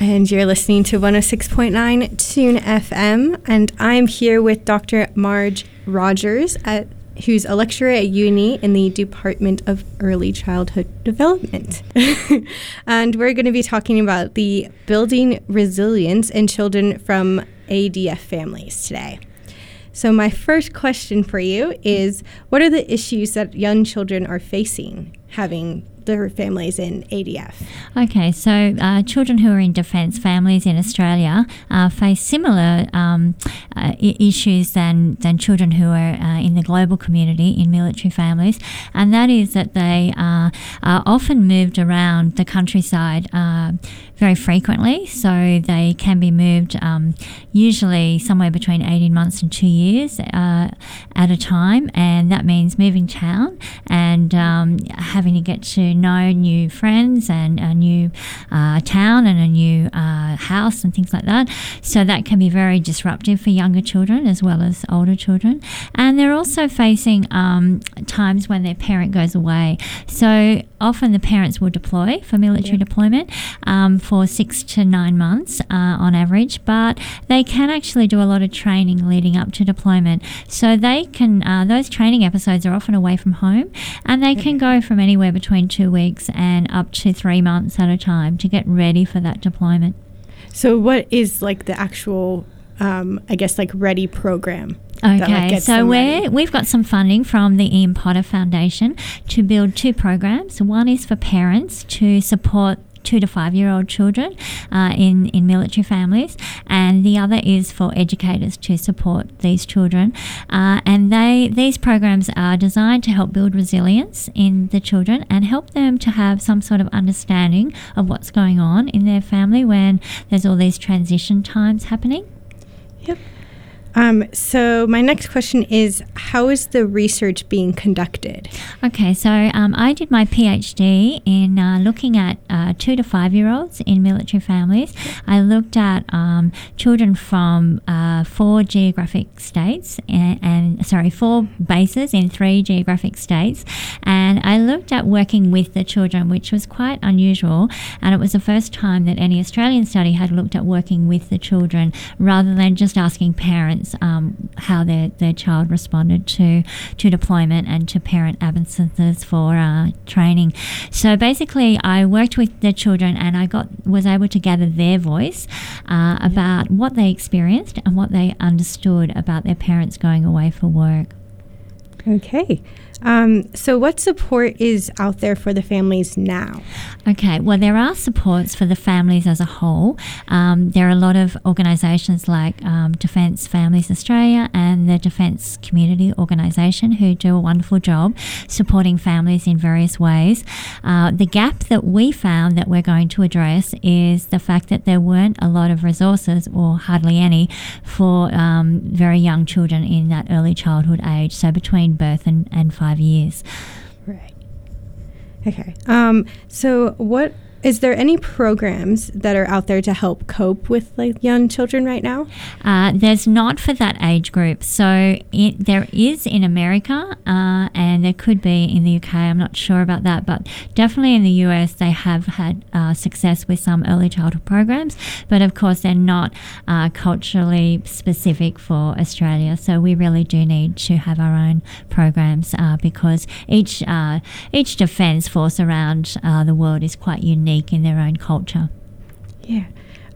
And you're listening to 106.9 Tune FM. And I'm here with Dr. Marg Rogers, at, who's a lecturer at UNI in the Department of Early Childhood Development. and we're going to be talking about the building resilience in children from ADF families today. So, my first question for you is What are the issues that young children are facing having their families in ADF. Okay, so uh, children who are in defence families in Australia uh, face similar um, uh, issues than, than children who are uh, in the global community in military families, and that is that they uh, are often moved around the countryside uh, very frequently. So they can be moved um, usually somewhere between 18 months and two years at a time, and that means moving town and um, having to get to know new friends and a new uh, town and a new uh, house and things like that. So that can be very disruptive for younger children as well as older children. And they're also facing um, times when their parent goes away. So often the parents will deploy for military yeah. deployment um, for six to nine months uh, on average, but they can actually do a lot of training leading up to deployment. So they can, uh, those training episodes are often away from home and they can go from anywhere between two two weeks and up to three months at a time to get ready for that deployment. So, what is like the actual, um, I guess, like ready program? Okay, like, so we we've got some funding from the Ian Potter Foundation to build two programs. One is for parents to support two to five year old children uh, in, in military families, and the other is for educators to support these children. Uh, and they these programs are designed to help build resilience in the children and help them to have some sort of understanding of what's going on in their family when there's all these transition times happening. Yep. Um, so my next question is, how is the research being conducted? Okay, so um, I did my PhD in uh, looking at uh, two to five year olds in military families. I looked at um, children from uh, four geographic states and, and, sorry, four bases in three geographic states, and I looked at working with the children, which was quite unusual. And it was the first time that any Australian study had looked at working with the children rather than just asking parents parents um, how their, their child responded to to deployment and to parent absences for uh, training. So basically, I worked with the children and I got was able to gather their voice uh, about what they experienced and what they understood about their parents going away for work. Okay. Um, so, what support is out there for the families now? Okay, well, there are supports for the families as a whole. Um, there are a lot of organisations like um, Defence Families Australia and the Defence Community Organisation who do a wonderful job supporting families in various ways. Uh, the gap that we found that we're going to address is the fact that there weren't a lot of resources, or hardly any, for um, very young children in that early childhood age, so between birth and, and five years. Right. Okay. Um, so, what is there any programs that are out there to help cope with like young children right now? Uh, there's not for that age group. So it, there is in America, uh, and there could be in the UK. I'm not sure about that, but definitely in the US, they have had uh, success with some early childhood programs. But of course, they're not uh, culturally specific for Australia. So we really do need to have our own programs uh, because each uh, each defence force around the world is quite unique unique in their own culture. Yeah.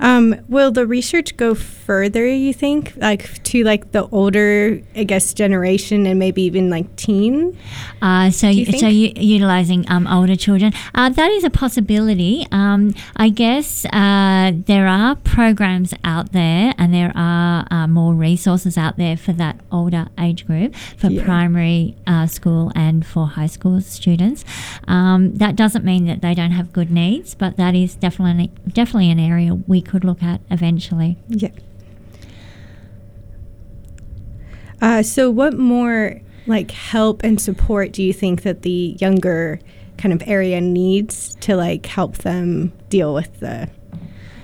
Um, will the research go further? You think, like to like the older, I guess, generation and maybe even like teen? Uh, so, so u- utilizing um, older children, uh, that is a possibility. Um, I guess uh, there are programs out there, and there are uh, more resources out there for that older age group for yeah. primary uh, school and for high school students. Um, that doesn't mean that they don't have good needs, but that is definitely definitely an area we could look at eventually. Yeah. Uh, so, what more like help and support do you think that the younger kind of area needs to like help them deal with the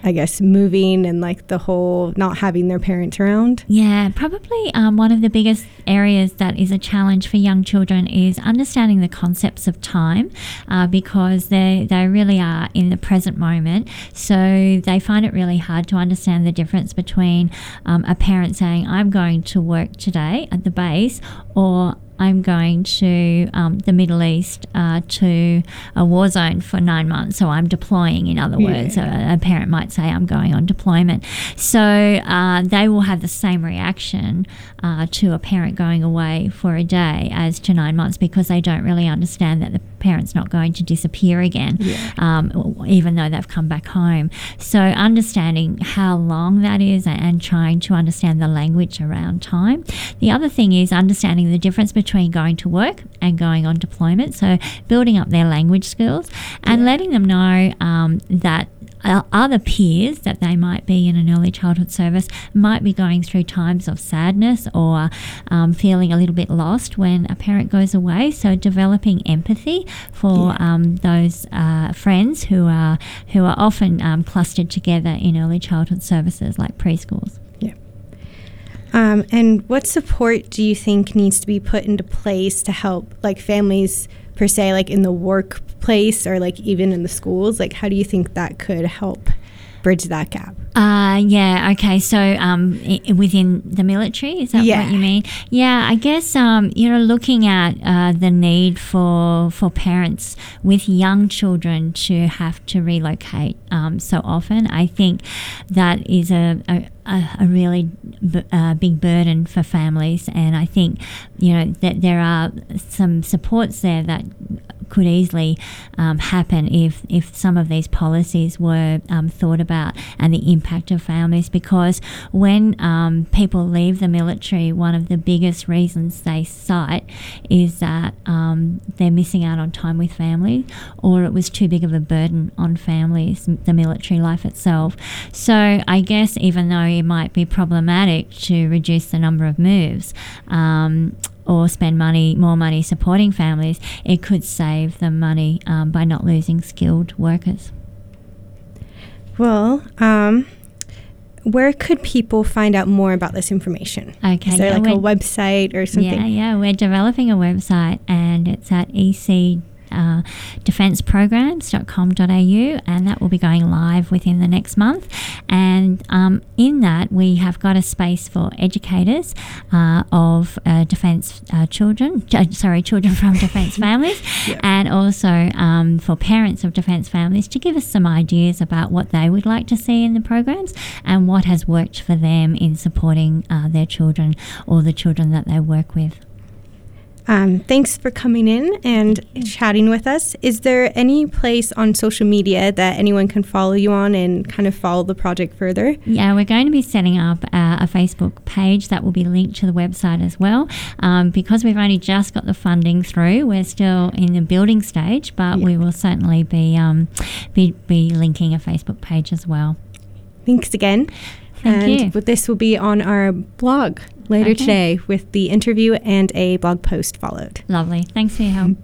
I guess, moving and like the whole not having their parents around? Yeah, probably um, one of the biggest areas that is a challenge for young children is understanding the concepts of time uh, because they, they really are in the present moment. So they find it really hard to understand the difference between um, a parent saying, I'm going to work today at the base, or I'm going to um, the Middle East uh, to a war zone for nine months. So I'm deploying, in other words. Yeah. A, a, parent might say, I'm going on deployment. So uh, they will have the same reaction uh, to a parent going away for a day as to nine months because they don't really understand that the parent's not going to disappear again, yeah. um, even though they've come back home. So understanding how long that is and trying to understand the language around time. The other thing is understanding the difference between going to work and going on deployment. So building up their language skills and yeah. letting them know um, that other peers that they might be in an early childhood service might be going through times of sadness or um, feeling a little bit lost when a parent goes away. So developing empathy for yeah. um, those uh, friends who are who are often um, clustered together in early childhood services like preschools. Um, and what support do you think needs to be put into place to help like families per se, like in the workplace or like even in the schools? Like, how do you think that could help bridge that gap? Uh, yeah, okay. So um, I- within the military, is that yeah. what you mean? Yeah, I guess um, you know, looking at uh, the need for for parents with young children to have to relocate um, so often, I think that is a, a a, really b- uh, big burden for families, and I think you know that there are some supports there that could easily um, happen if, if some of these policies were um, thought about and the impact of families. Because when um, people leave the military, one of the biggest reasons they cite is that um, they're missing out on time with family or it was too big of a burden on families, the military life itself. So I guess even though it might be problematic to reduce the number of moves, um, or spend money, more money supporting families, it could save them money um, by not losing skilled workers. Well, um, where could people find out more about this information? Okay, is there yeah, like a website or something? Yeah, yeah, we're developing a website, and it's at EC uh, defenceprograms.com.au, and that will be going live within the next month. And um, in that, we have got a space for educators uh, of uh, defence uh, children, uh, sorry, children from defence families, yeah. and also um, for parents of defence families to give us some ideas about what they would like to see in the programs and what has worked for them in supporting uh, their children or the children that they work with. Um, thanks for coming in and chatting with us. Is there any place on social media that anyone can follow you on and kind of follow the project further? Yeah, we're going to be setting up uh, a Facebook page that will be linked to the website as well. Um, because we've only just got the funding through, we're still in the building stage, but yeah. we will certainly be, um, be, be linking a Facebook page as well. Thanks again. Thank and you. this will be on our blog later okay. today with the interview and a blog post followed. Lovely. Thanks help.